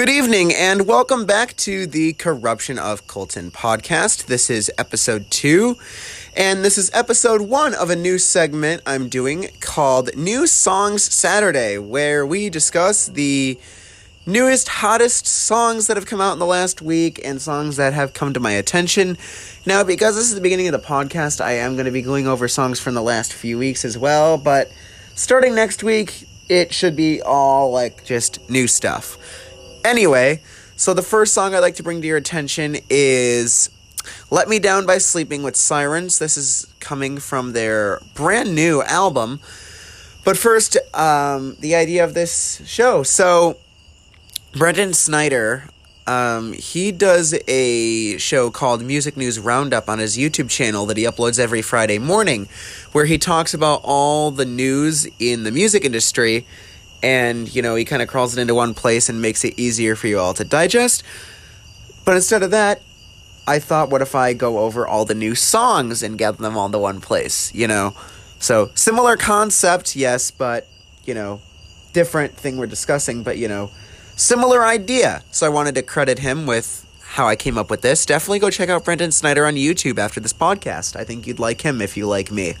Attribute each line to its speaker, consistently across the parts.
Speaker 1: Good evening, and welcome back to the Corruption of Colton podcast. This is episode two, and this is episode one of a new segment I'm doing called New Songs Saturday, where we discuss the newest, hottest songs that have come out in the last week and songs that have come to my attention. Now, because this is the beginning of the podcast, I am going to be going over songs from the last few weeks as well, but starting next week, it should be all like just new stuff. Anyway, so the first song I'd like to bring to your attention is Let Me Down by Sleeping with Sirens. This is coming from their brand new album. But first, um, the idea of this show. So, Brendan Snyder, um, he does a show called Music News Roundup on his YouTube channel that he uploads every Friday morning, where he talks about all the news in the music industry and you know he kind of crawls it into one place and makes it easier for you all to digest. But instead of that i thought what if i go over all the new songs and get them all into one place you know? So similar concept yes but you know different thing we're discussing but you know similar idea. So i wanted to credit him with how i came up with this. Definitely go check out brendan snyder on youtube after this podcast. I think you'd like him if you like me.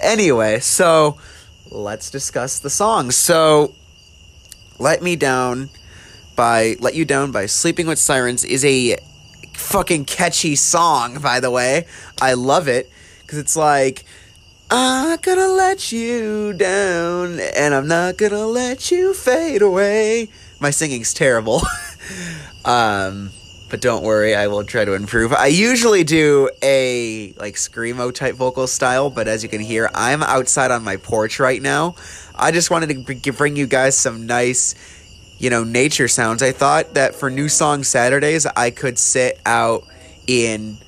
Speaker 1: Anyway so let's discuss the songs. So, Let Me Down by Let You Down by Sleeping with Sirens is a fucking catchy song, by the way. I love it cuz it's like I'm not gonna let you down and I'm not gonna let you fade away. My singing's terrible. um but don't worry, I will try to improve. I usually do a like screamo type vocal style, but as you can hear, I'm outside on my porch right now. I just wanted to bring you guys some nice, you know, nature sounds. I thought that for New Song Saturdays, I could sit out in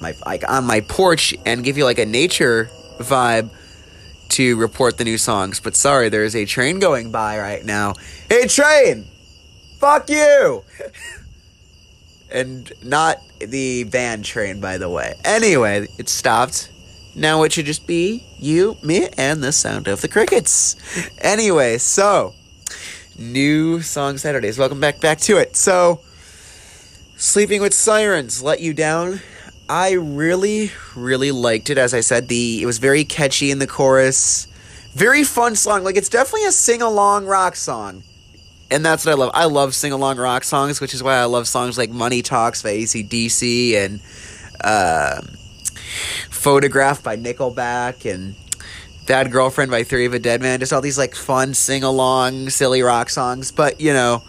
Speaker 1: my like on my porch and give you like a nature vibe to report the new songs. But sorry, there is a train going by right now. Hey train! Fuck you! and not the van train, by the way. Anyway, it stopped. Now it should just be you, me, and the sound of the crickets. Anyway, so new song Saturdays. Welcome back back to it. So Sleeping with Sirens let you down. I really, really liked it. As I said, the it was very catchy in the chorus. Very fun song. Like it's definitely a sing-along rock song and that's what I love. I love sing along rock songs, which is why I love songs like Money Talks by ACDC and uh, Photograph by Nickelback and Bad Girlfriend by Theory of a Deadman. Just all these like fun sing along, silly rock songs. But you know,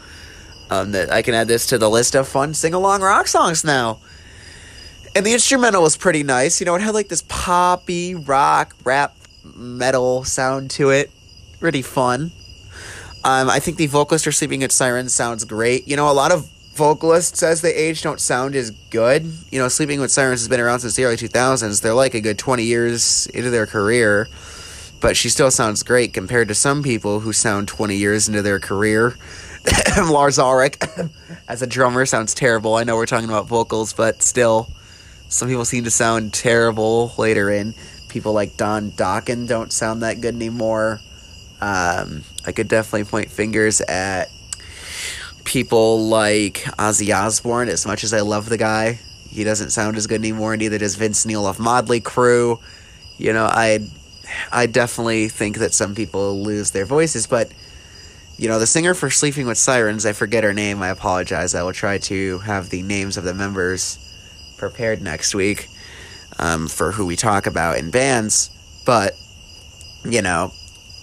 Speaker 1: um, that I can add this to the list of fun sing along rock songs now. And the instrumental was pretty nice. You know, it had like this poppy rock, rap, metal sound to it. Pretty fun. Um, I think the vocalist for Sleeping with Sirens sounds great. You know, a lot of vocalists as they age don't sound as good. You know, Sleeping with Sirens has been around since the early 2000s. They're like a good 20 years into their career, but she still sounds great compared to some people who sound 20 years into their career. Lars Ulrich, as a drummer, sounds terrible. I know we're talking about vocals, but still, some people seem to sound terrible later in. People like Don Dokken don't sound that good anymore. Um, I could definitely point fingers at people like Ozzy Osbourne. As much as I love the guy, he doesn't sound as good anymore, neither does Vince Neil of Motley Crue. You know, I I definitely think that some people lose their voices, but you know, the singer for Sleeping with Sirens, I forget her name. I apologize. I will try to have the names of the members prepared next week um, for who we talk about in bands. But you know,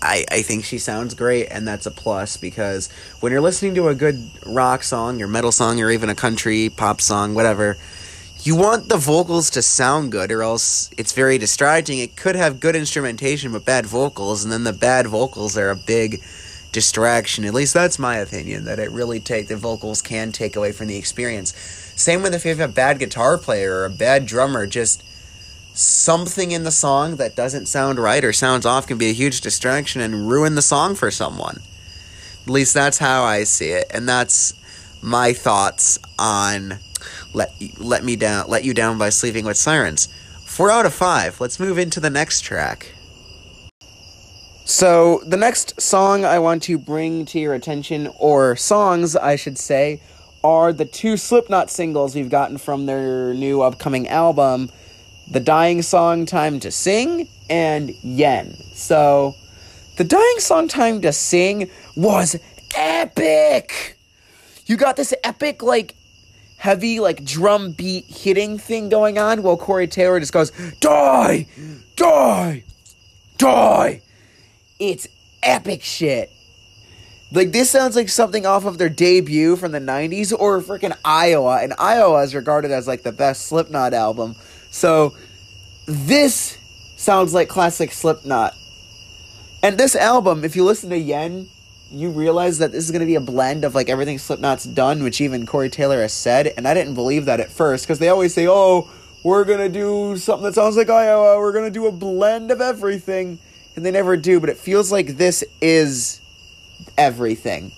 Speaker 1: I, I think she sounds great, and that's a plus because when you're listening to a good rock song, or metal song, or even a country pop song, whatever, you want the vocals to sound good, or else it's very distracting. It could have good instrumentation but bad vocals, and then the bad vocals are a big distraction. At least that's my opinion. That it really take the vocals can take away from the experience. Same with if you have a bad guitar player or a bad drummer, just something in the song that doesn't sound right or sounds off can be a huge distraction and ruin the song for someone. At least that's how I see it, and that's my thoughts on "Let Let Me Down," "Let You Down" by Sleeping with Sirens. Four out of five. Let's move into the next track. So, the next song I want to bring to your attention, or songs, I should say, are the two Slipknot singles we've gotten from their new upcoming album The Dying Song Time to Sing and Yen. So, The Dying Song Time to Sing was epic! You got this epic, like, heavy, like, drum beat hitting thing going on while Corey Taylor just goes, Die! Die! Die! It's epic shit. Like this sounds like something off of their debut from the 90s or freaking Iowa and Iowa is regarded as like the best Slipknot album. So this sounds like classic Slipknot. And this album, if you listen to Yen, you realize that this is going to be a blend of like everything Slipknot's done, which even Corey Taylor has said, and I didn't believe that at first because they always say, "Oh, we're going to do something that sounds like Iowa. We're going to do a blend of everything." and they never do, but it feels like this is everything.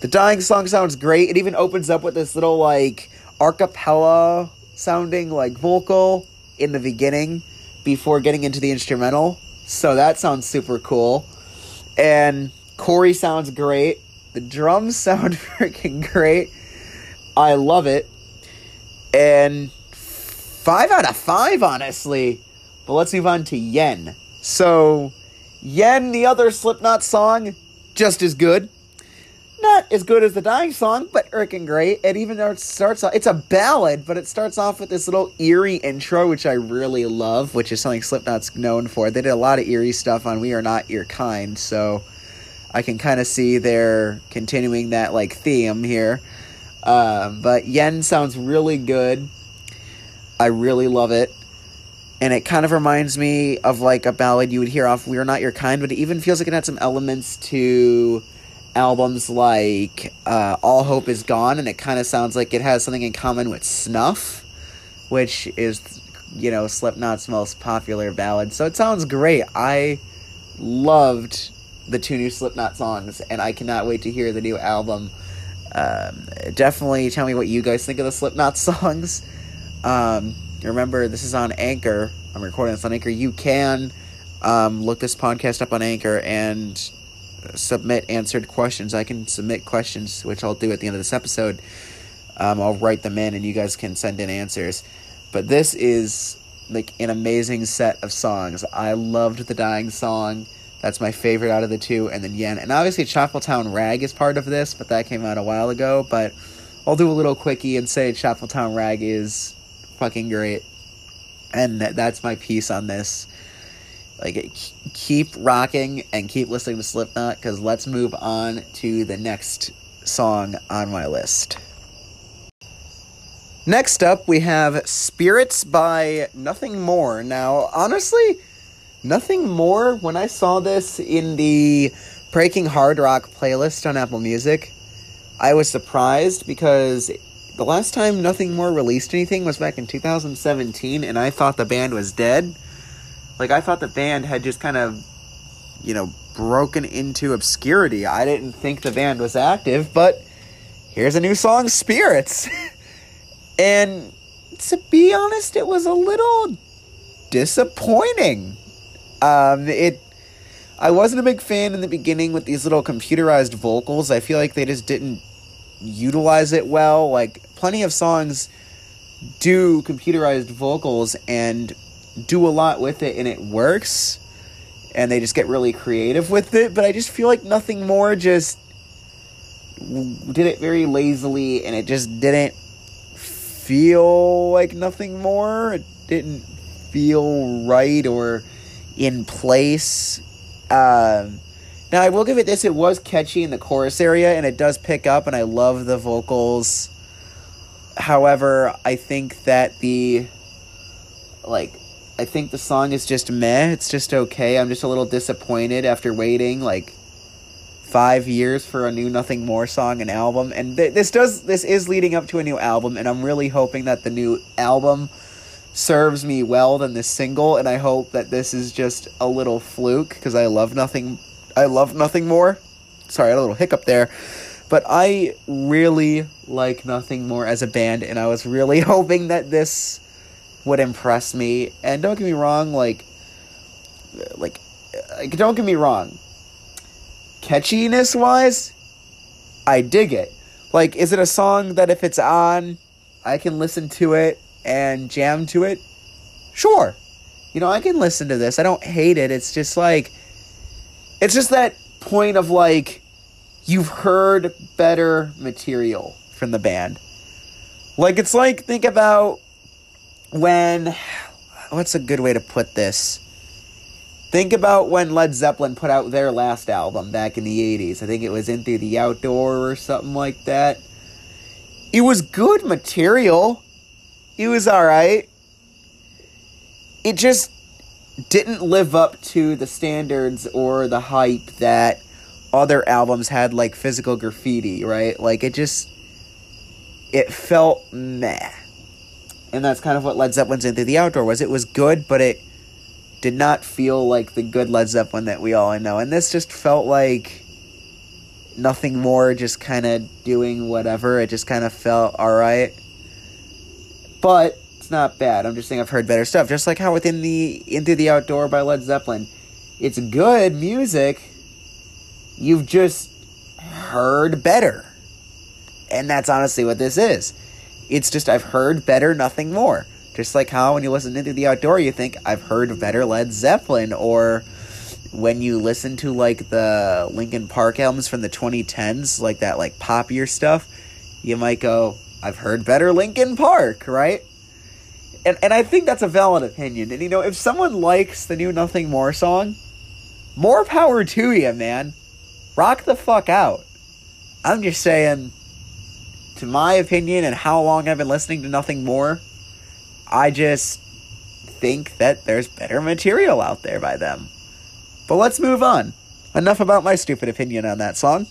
Speaker 1: The dying song sounds great. It even opens up with this little like a cappella sounding like vocal in the beginning before getting into the instrumental. So that sounds super cool. And Corey sounds great. The drums sound freaking great. I love it. And five out of five, honestly. But let's move on to Yen. So, Yen, the other Slipknot song, just as good. Not as good as the Dying song, but freaking great. It even starts off, it's a ballad, but it starts off with this little eerie intro, which I really love, which is something Slipknot's known for. They did a lot of eerie stuff on We Are Not Your Kind, so I can kind of see they're continuing that like theme here. Uh, but Yen sounds really good. I really love it and it kind of reminds me of like a ballad you would hear off "We're Not Your Kind," but it even feels like it had some elements to albums like uh, "All Hope Is Gone," and it kind of sounds like it has something in common with "Snuff," which is you know Slipknot's most popular ballad. So it sounds great. I loved the two new Slipknot songs, and I cannot wait to hear the new album. Um, definitely tell me what you guys think of the Slipknot songs. Um, remember, this is on Anchor. I'm recording this on Anchor. You can um, look this podcast up on Anchor and submit answered questions. I can submit questions, which I'll do at the end of this episode. Um, I'll write them in, and you guys can send in answers. But this is like an amazing set of songs. I loved the Dying song. That's my favorite out of the two, and then Yen. And obviously, Chapeltown Rag is part of this, but that came out a while ago. But I'll do a little quickie and say Chapeltown Rag is fucking great. And that's my piece on this. Like, keep rocking and keep listening to Slipknot because let's move on to the next song on my list. Next up, we have Spirits by Nothing More. Now, honestly, Nothing More, when I saw this in the Breaking Hard Rock playlist on Apple Music, I was surprised because the last time Nothing More released anything was back in 2017, and I thought the band was dead. Like, I thought the band had just kind of, you know, broken into obscurity. I didn't think the band was active, but here's a new song, Spirits. and to be honest, it was a little disappointing. Um, it. I wasn't a big fan in the beginning with these little computerized vocals. I feel like they just didn't utilize it well. Like plenty of songs do computerized vocals and do a lot with it and it works and they just get really creative with it but i just feel like nothing more just did it very lazily and it just didn't feel like nothing more. It didn't feel right or in place. Um, now i will give it this it was catchy in the chorus area and it does pick up and i love the vocals. However, I think that the like I think the song is just meh. It's just okay. I'm just a little disappointed after waiting like five years for a new Nothing More song and album. And th- this does this is leading up to a new album, and I'm really hoping that the new album serves me well than this single. And I hope that this is just a little fluke because I love nothing. I love Nothing More. Sorry, I had a little hiccup there. But I really like Nothing More as a band, and I was really hoping that this would impress me. And don't get me wrong, like, like like, don't get me wrong. Catchiness wise, I dig it. Like, is it a song that if it's on, I can listen to it and jam to it? Sure. You know, I can listen to this. I don't hate it. It's just like, it's just that point of like, you've heard better material from the band. Like, it's like, think about when, what's a good way to put this? Think about when Led Zeppelin put out their last album back in the 80s. I think it was In Through the Outdoor or something like that. It was good material. It was alright. It just didn't live up to the standards or the hype that other albums had, like Physical Graffiti, right? Like, it just. It felt meh. And that's kind of what Led Zeppelin's In Through the Outdoor was. It was good, but it did not feel like the good Led Zeppelin that we all know. And this just felt like nothing more, just kind of doing whatever. It just kind of felt alright. But it's not bad. I'm just saying I've heard better stuff. Just like how within the Into the Outdoor by Led Zeppelin, it's good music. You've just heard better. And that's honestly what this is. It's just I've heard better, nothing more. Just like how when you listen into the outdoor, you think I've heard better Led Zeppelin, or when you listen to like the Linkin Park albums from the 2010s, like that like poppier stuff, you might go, I've heard better Linkin Park, right? And and I think that's a valid opinion. And you know, if someone likes the new Nothing More song, more power to you, man. Rock the fuck out. I'm just saying, to my opinion and how long I've been listening to Nothing More, I just think that there's better material out there by them. But let's move on. Enough about my stupid opinion on that song.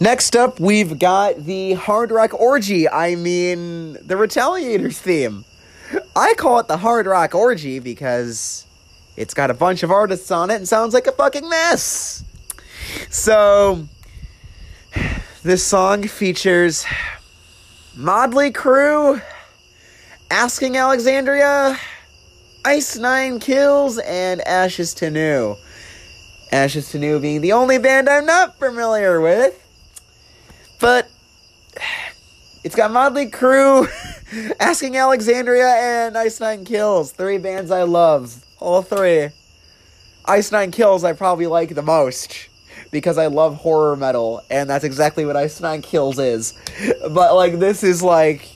Speaker 1: Next up, we've got the Hard Rock Orgy. I mean, the Retaliators theme. I call it the Hard Rock Orgy because it's got a bunch of artists on it and sounds like a fucking mess. So, this song features Motley Crue, Asking Alexandria, Ice Nine Kills, and Ashes to New. Ashes to New being the only band I'm not familiar with. But it's got Motley Crue, Asking Alexandria, and Ice Nine Kills. Three bands I love. All three. Ice Nine Kills I probably like the most because I love horror metal, and that's exactly what Ice Nine Kills is. But like this is like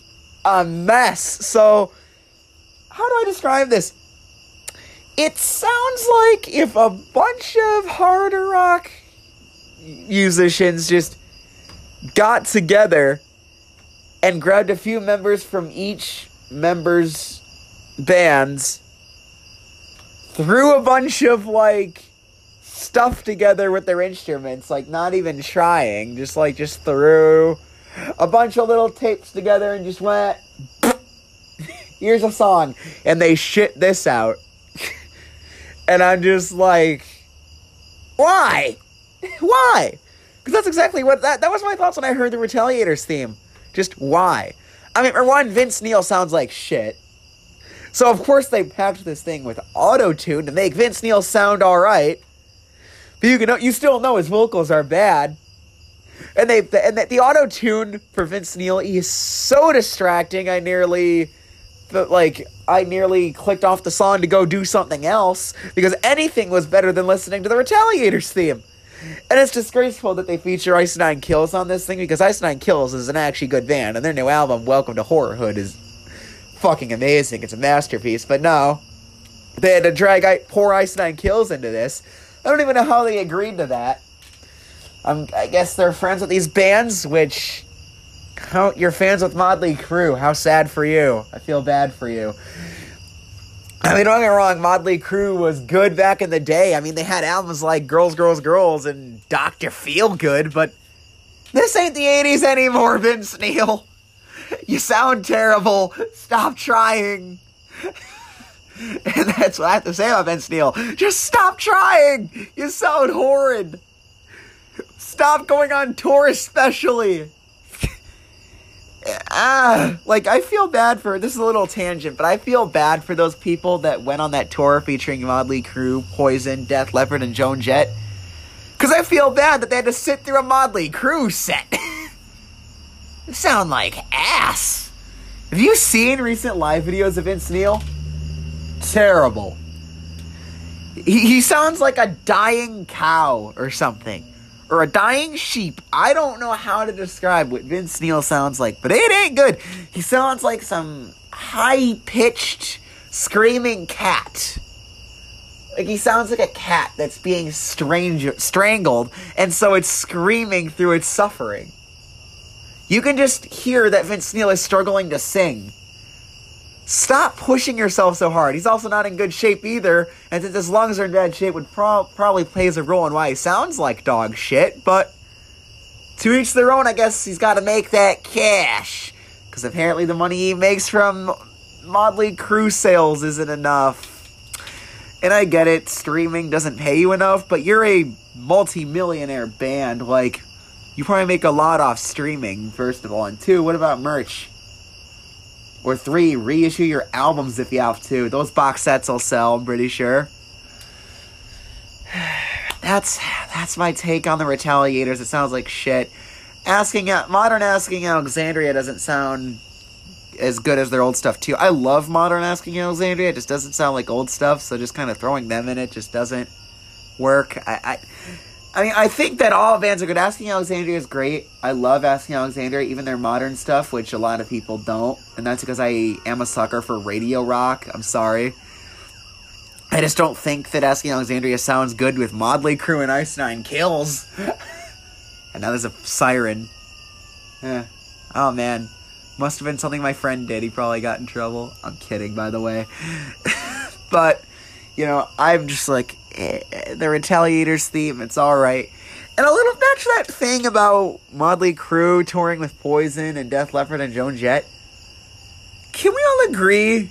Speaker 1: a mess. So how do I describe this? It sounds like if a bunch of harder rock musicians just got together and grabbed a few members from each member's bands, threw a bunch of like stuff together with their instruments, like not even trying, just like just threw a bunch of little tapes together and just went, here's a song, and they shit this out. and I'm just like, why? why? Because that's exactly what that that was my thoughts when I heard the Retaliators theme. Just why? I mean, for one, Vince Neil sounds like shit. So of course they packed this thing with auto tune to make Vince Neil sound all right. But you can you still know his vocals are bad. And they and the, the auto tune for Vince Neil is so distracting. I nearly like I nearly clicked off the song to go do something else because anything was better than listening to the Retaliators theme. And it's disgraceful that they feature Ice Nine Kills on this thing because Ice Nine Kills is an actually good band, and their new album, Welcome to Horrorwood, is fucking amazing. It's a masterpiece. But no, they had to drag I- poor Ice Nine Kills into this. I don't even know how they agreed to that. Um, I guess they're friends with these bands, which. How, you're fans with Motley Crue. How sad for you. I feel bad for you. I mean, don't get me wrong, Motley Crue was good back in the day. I mean, they had albums like Girls, Girls, Girls and Dr. Feelgood, but this ain't the 80s anymore, Vince Neil. You sound terrible. Stop trying. and that's what I have to say about Vince Neil. Just stop trying. You sound horrid. Stop going on tour, especially. ah, like I feel bad for this is a little tangent, but I feel bad for those people that went on that tour featuring Motley Crue, Poison, Def Leppard, and Joan Jett. Cause I feel bad that they had to sit through a Motley Crue set. sound like ass. Have you seen recent live videos of Vince Neil? Terrible. He, he sounds like a dying cow or something or a dying sheep. I don't know how to describe what Vince Neil sounds like, but it ain't good. He sounds like some high pitched screaming cat. Like he sounds like a cat that's being strangled, and so it's screaming through its suffering. You can just hear that Vince Neil is struggling to sing. Stop pushing yourself so hard. He's also not in good shape either, and since his lungs are in bad shape, would pro- probably plays a role in why he sounds like dog shit. But to each their own. I guess he's got to make that cash because apparently the money he makes from Motley Crue sales isn't enough. And I get it, streaming doesn't pay you enough, but you're a multi-millionaire band. Like, you probably make a lot off streaming, first of all. And two, what about merch? Or three, reissue your albums if you have to. Those box sets will sell, I'm pretty sure. That's that's my take on the retaliators. It sounds like shit. Asking modern asking Alexandria doesn't sound as good as their old stuff too. I love modern asking Alexandria. It just doesn't sound like old stuff. So just kind of throwing them in it just doesn't work. I, I I mean, I think that all bands are good. Asking Alexandria is great. I love Asking Alexandria, even their modern stuff, which a lot of people don't. And that's because I am a sucker for radio rock. I'm sorry. I just don't think that Asking Alexandria sounds good with Motley Crue and Ice Nine Kills. and now there's a siren. Eh. Oh man. Must have been something my friend did. He probably got in trouble. I'm kidding, by the way. but, you know, I'm just like, eh, the Retaliators theme. It's all right. And a little back that thing about Motley Crue touring with Poison and Def Leppard and Joan Jett. Can we all agree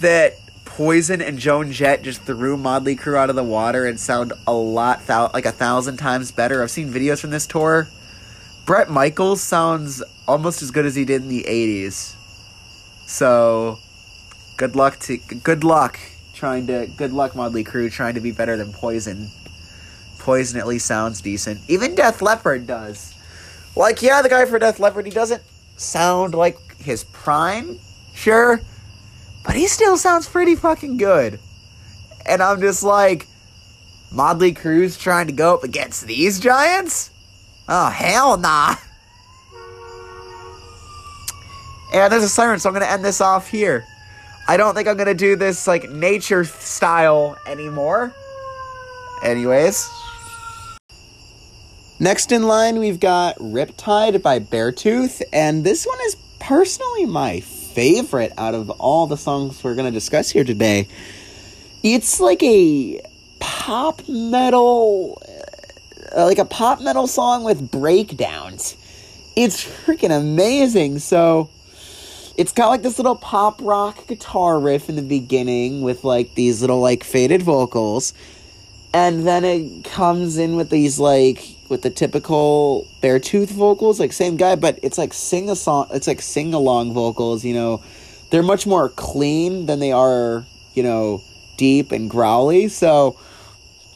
Speaker 1: that Poison and Joan Jett just threw Motley Crue out of the water and sound a lot, thou- like a thousand times better? I've seen videos from this tour. Bret Michaels sounds almost as good as he did in the '80s. So, good luck to good luck trying to good luck Motley Crue trying to be better than Poison. Poison at least sounds decent. Even Def Leppard does. Like, yeah, the guy for Def Leppard he doesn't sound like his prime, sure, but he still sounds pretty fucking good. And I'm just like, Motley Crue's trying to go up against these giants? Oh, hell nah. And there's a siren, so I'm gonna end this off here. I don't think I'm gonna do this like nature style anymore. Anyways. Next in line, we've got Riptide by Beartooth, and this one is personally my favorite out of all the songs we're gonna discuss here today. It's like a pop metal, uh, like a pop metal song with breakdowns. It's freaking amazing. So, it's got like this little pop rock guitar riff in the beginning with like these little like faded vocals. And then it comes in with these like with the typical bare Beartooth vocals like same guy but it's like sing a song it's like sing along vocals you know. They're much more clean than they are you know deep and growly. So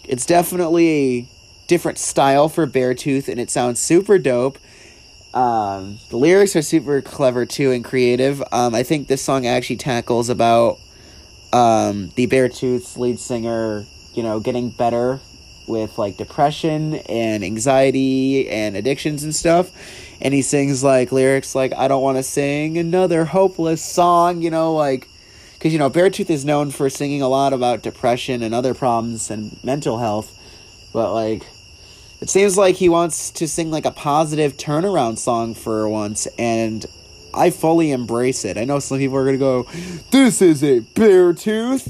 Speaker 1: it's definitely a different style for Beartooth and it sounds super dope um, the lyrics are super clever too and creative. Um, I think this song actually tackles about um, the Beartooth's lead singer, you know, getting better with like depression and anxiety and addictions and stuff. And he sings like lyrics like, I don't want to sing another hopeless song, you know, like, because, you know, Beartooth is known for singing a lot about depression and other problems and mental health. But, like, it seems like he wants to sing like a positive turnaround song for once, and I fully embrace it. I know some people are gonna go, "This is a bear tooth,"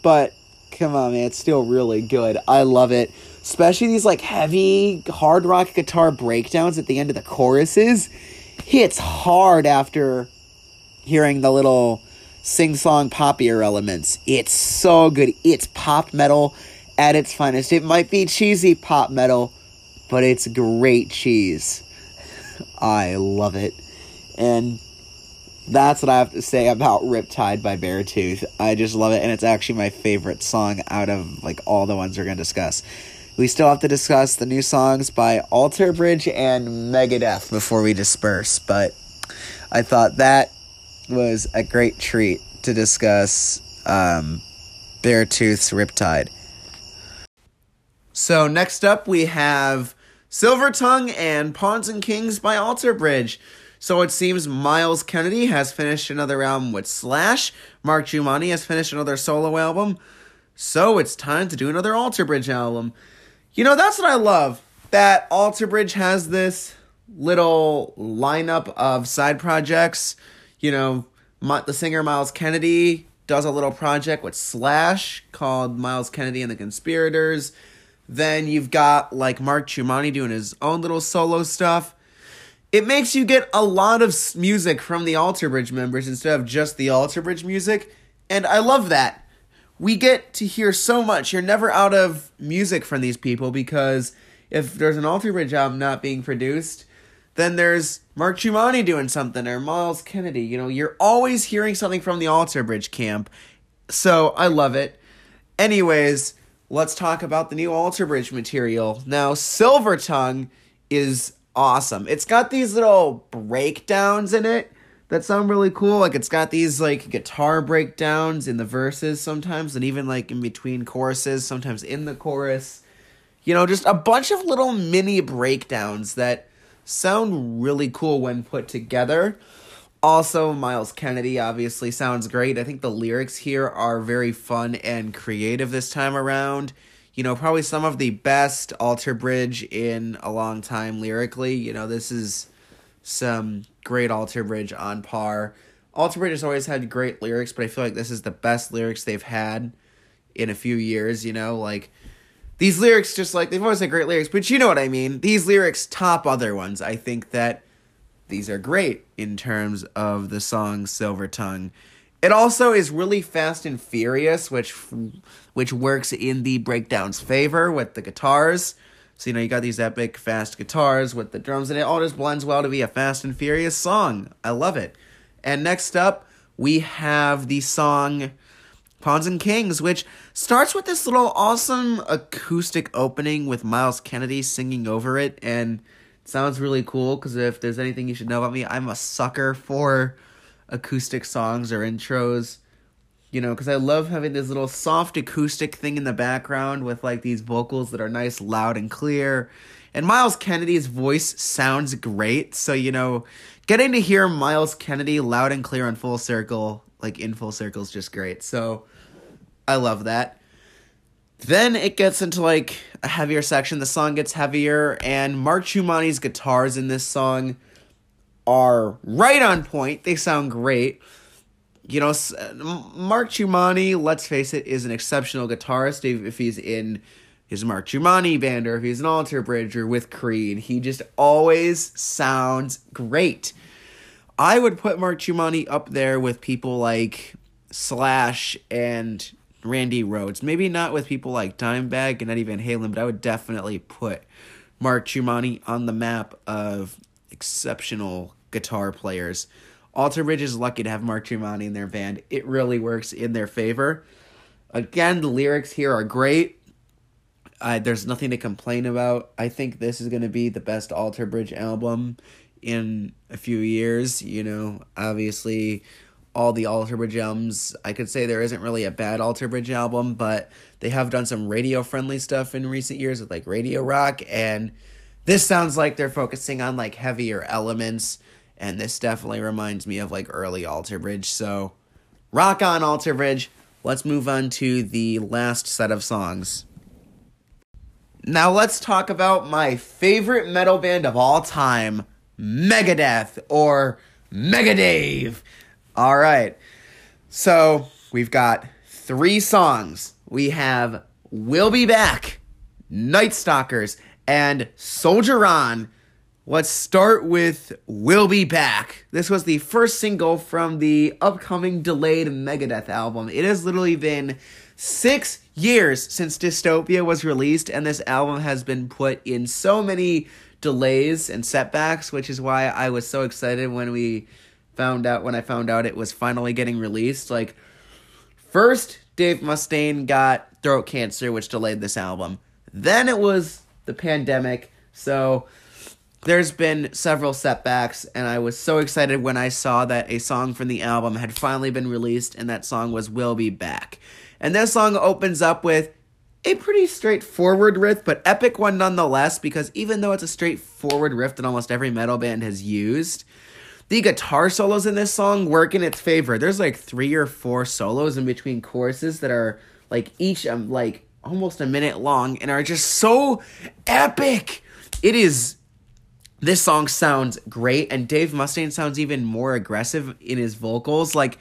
Speaker 1: but come on, man, it's still really good. I love it, especially these like heavy hard rock guitar breakdowns at the end of the choruses. Hits hard after hearing the little sing song poppier elements. It's so good. It's pop metal at its finest. It might be cheesy pop metal, but it's great cheese. I love it. And that's what I have to say about Riptide by Beartooth. I just love it, and it's actually my favorite song out of like all the ones we're gonna discuss. We still have to discuss the new songs by Alter Bridge and Megadeth before we disperse, but I thought that was a great treat to discuss um, Beartooth's Riptide. So next up we have Silver Tongue and Pawns and Kings by Alter Bridge. So it seems Myles Kennedy has finished another album with Slash. Mark Tremonti has finished another solo album. So it's time to do another Alter Bridge album. You know, that's what I love. That Alter Bridge has this little lineup of side projects. You know, the singer Myles Kennedy does a little project with Slash called Myles Kennedy and the Conspirators. Then you've got like Mark Tremonti doing his own little solo stuff it makes you get a lot of music from the Alter Bridge members instead of just the Alter Bridge music, and I love that. We get to hear so much. You're never out of music from these people because if there's an Alter Bridge album not being produced, then there's Mark Tremonti doing something or Myles Kennedy. You know, you're always hearing something from the Alter Bridge camp. So I love it. Anyways, let's talk about the new Alter Bridge material. Now, Silver Tongue is awesome. It's got these little breakdowns in it that sound really cool. Like it's got these like guitar breakdowns in the verses sometimes, and even like in between choruses, sometimes in the chorus. You know, just a bunch of little mini breakdowns that sound really cool when put together. Also, Myles Kennedy obviously sounds great. I think the lyrics here are very fun and creative this time around you know, probably some of the best Alter Bridge in a long time lyrically. You know, this is some great Alter Bridge on par. Alter Bridge has always had great lyrics, but I feel like this is the best lyrics they've had in a few years, you know, like these lyrics just like they've always had great lyrics, but you know what I mean. These lyrics top other ones. I think that these are great in terms of the song Silver Tongue. It also is really fast and furious, which which works in the breakdown's favor with the guitars. So you know you got these epic fast guitars with the drums, and it all just blends well to be a fast and furious song. I love it. And next up, we have the song Pawns and Kings, which starts with this little awesome acoustic opening with Myles Kennedy singing over it, and sounds really cool. Because if there's anything you should know about me, I'm a sucker for acoustic songs or intros. You know, because I love having this little soft acoustic thing in the background with like these vocals that are nice, loud, and clear. And Myles Kennedy's voice sounds great. So, you know, getting to hear Myles Kennedy loud and clear on full circle, like in full circle, is just great. So, I love that. Then it gets into like a heavier section. The song gets heavier, and Mark Tremonti's guitars in this song are right on point. They sound great. You know, Mark Tremonti, let's face it, is an exceptional guitarist. If he's in his Mark Tremonti band or if he's an Alter Bridge or with Creed, he just always sounds great. I would put Mark Tremonti up there with people like Slash and Randy Rhoads. Maybe not with people like Dimebag and Eddie Van Halen, but I would definitely put Mark Tremonti on the map of exceptional guitar players. Alter Bridge is lucky to have Mark Tremonti in their band. It really works in their favor. Again, the lyrics here are great. Uh, there's nothing to complain about. I think this is going to be the best Alter Bridge album in a few years. You know, obviously, all the Alter Bridge albums, I could say there isn't really a bad Alter Bridge album, but they have done some radio friendly stuff in recent years with like radio rock, and this sounds like they're focusing on like heavier elements and this definitely reminds me of like early Alter Bridge. So, rock on Alter Bridge. Let's move on to the last set of songs. Now, let's talk about my favorite metal band of all time, Megadeth or Megadave. All right. So, we've got three songs. We have We'll Be Back, Night Stalkers, and Soldier On Let's start with We'll Be Back. This was the first single from the upcoming delayed Megadeth album. It has literally been six years since Dystopia was released, and this album has been put in so many delays and setbacks, which is why I was so excited when we found out when I found out it was finally getting released. Like first, Dave Mustaine got throat cancer, which delayed this album. Then it was the pandemic, so there's been several setbacks, and I was so excited when I saw that a song from the album had finally been released, and that song was We'll Be Back. And this song opens up with a pretty straightforward riff, but epic one nonetheless, because even though it's a straightforward riff that almost every metal band has used, the guitar solos in this song work in its favor. There's like three or four solos in between choruses that are like each um, like almost a minute long and are just so epic. It is this song sounds great and Dave Mustaine sounds even more aggressive in his vocals like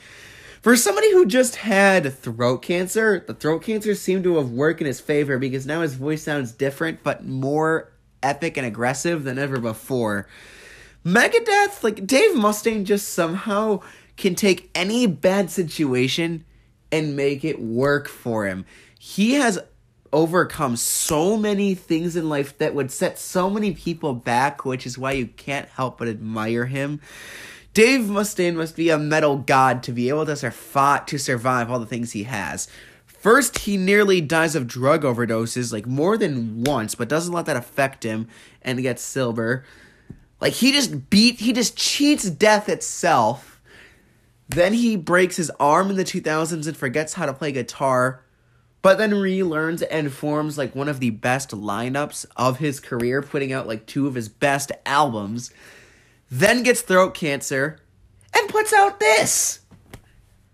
Speaker 1: for somebody who just had throat cancer, the throat cancer seemed to have worked in his favor because now his voice sounds different but more epic and aggressive than ever before. Megadeth, like Dave Mustaine just somehow can take any bad situation and make it work for him. He has overcome so many things in life that would set so many people back, which is why you can't help but admire him. Dave Mustaine must be a metal god to be able to to survive all the things he has. First, he nearly dies of drug overdoses like more than once, but doesn't let that affect him and gets silver. Like he just beat he just cheats death itself. Then he breaks his arm in the 2000s and forgets how to play guitar, but then relearns and forms like one of the best lineups of his career, putting out like two of his best albums then gets throat cancer, and puts out this.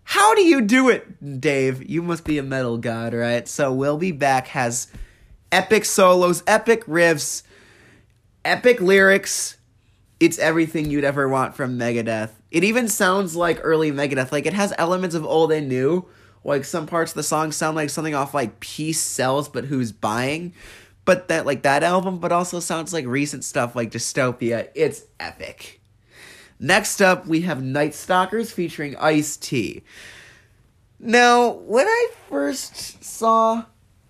Speaker 1: How do you do it, Dave? You must be a metal god, right? So We'll Be Back has epic solos, epic riffs, epic lyrics. It's everything you'd ever want from Megadeth. It even sounds like early Megadeth. Like it has elements of old and new. Like some parts of the song sound like something off like Peace Sells, but who's buying? but that like that album, but also sounds like recent stuff like Dystopia. It's epic. Next up, we have Night Stalkers featuring Ice T. Now, when I first saw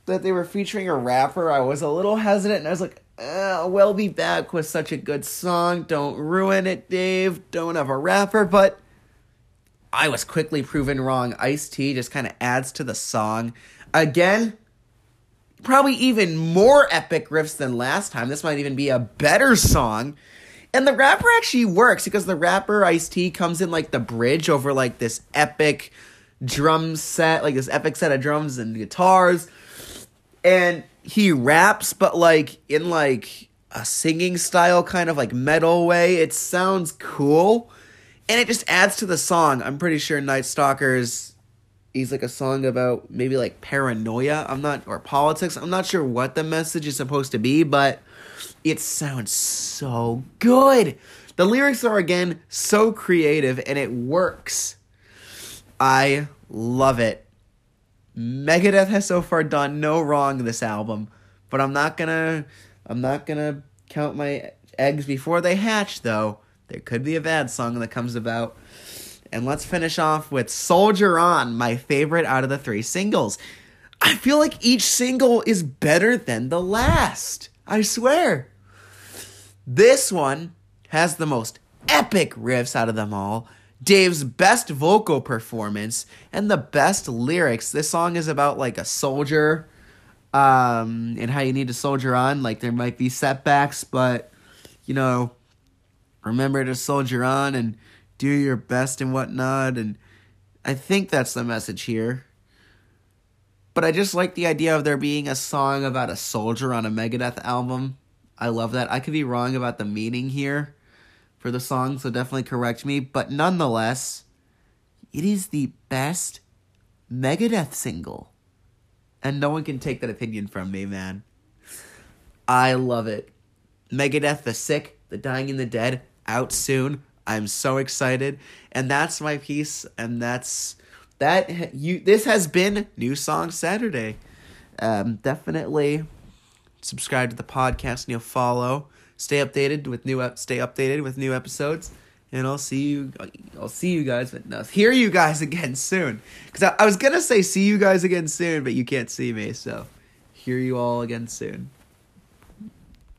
Speaker 1: that they were featuring a rapper, I was a little hesitant and I was like, uh, We'll Be Back with such a good song. Don't ruin it, Dave. Don't have a rapper. But I was quickly proven wrong. Ice T just kind of adds to the song. Again, probably even more epic riffs than last time. This might even be a better song. And the rapper actually works because the rapper Ice T comes in like the bridge over like this epic drum set, like this epic set of drums and guitars. And he raps, but like in like a singing style, kind of like metal way. It sounds cool. And it just adds to the song. I'm pretty sure Night Stalkers he's like a song about maybe like paranoia. I'm not or politics. I'm not sure what the message is supposed to be, but it sounds so good. The lyrics are again so creative and it works. I love it. Megadeth has so far done no wrong this album, but I'm not gonna I'm not gonna count my eggs before they hatch though. There could be a bad song that comes about. And let's finish off with Soldier On, my favorite out of the three singles. I feel like each single is better than the last. I swear. This one has the most epic riffs out of them all, Dave's best vocal performance, and the best lyrics. This song is about like a soldier um, and how you need to soldier on. Like there might be setbacks, but you know, remember to soldier on and do your best and whatnot. And I think that's the message here. But I just like the idea of there being a song about a soldier on a Megadeth album. I love that. I could be wrong about the meaning here for the song, so definitely correct me. But nonetheless, it is the best Megadeth single. And no one can take that opinion from me, man. I love it. Megadeth, The Sick, The Dying and the Dead, out soon. I'm so excited, and that's my piece, and that's that. You this has been New Song Saturday. Um, definitely subscribe to the podcast and you'll follow. Stay updated with new stay updated with new episodes, and I'll see you. I'll see you guys, but no, hear you guys again soon. Because I, I was gonna say see you guys again soon, but you can't see me, so hear you all again soon.